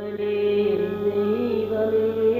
Believe, believe, believe.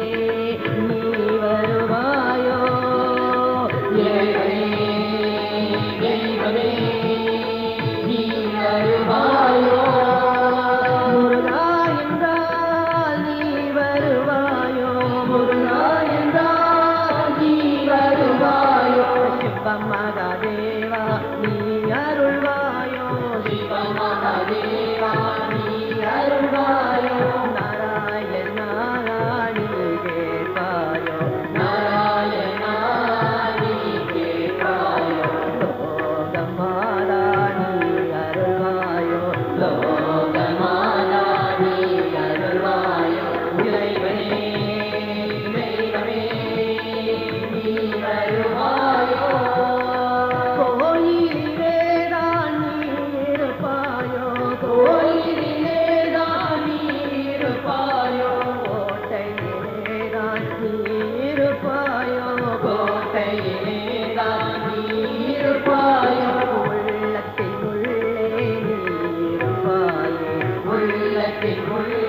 Thank you.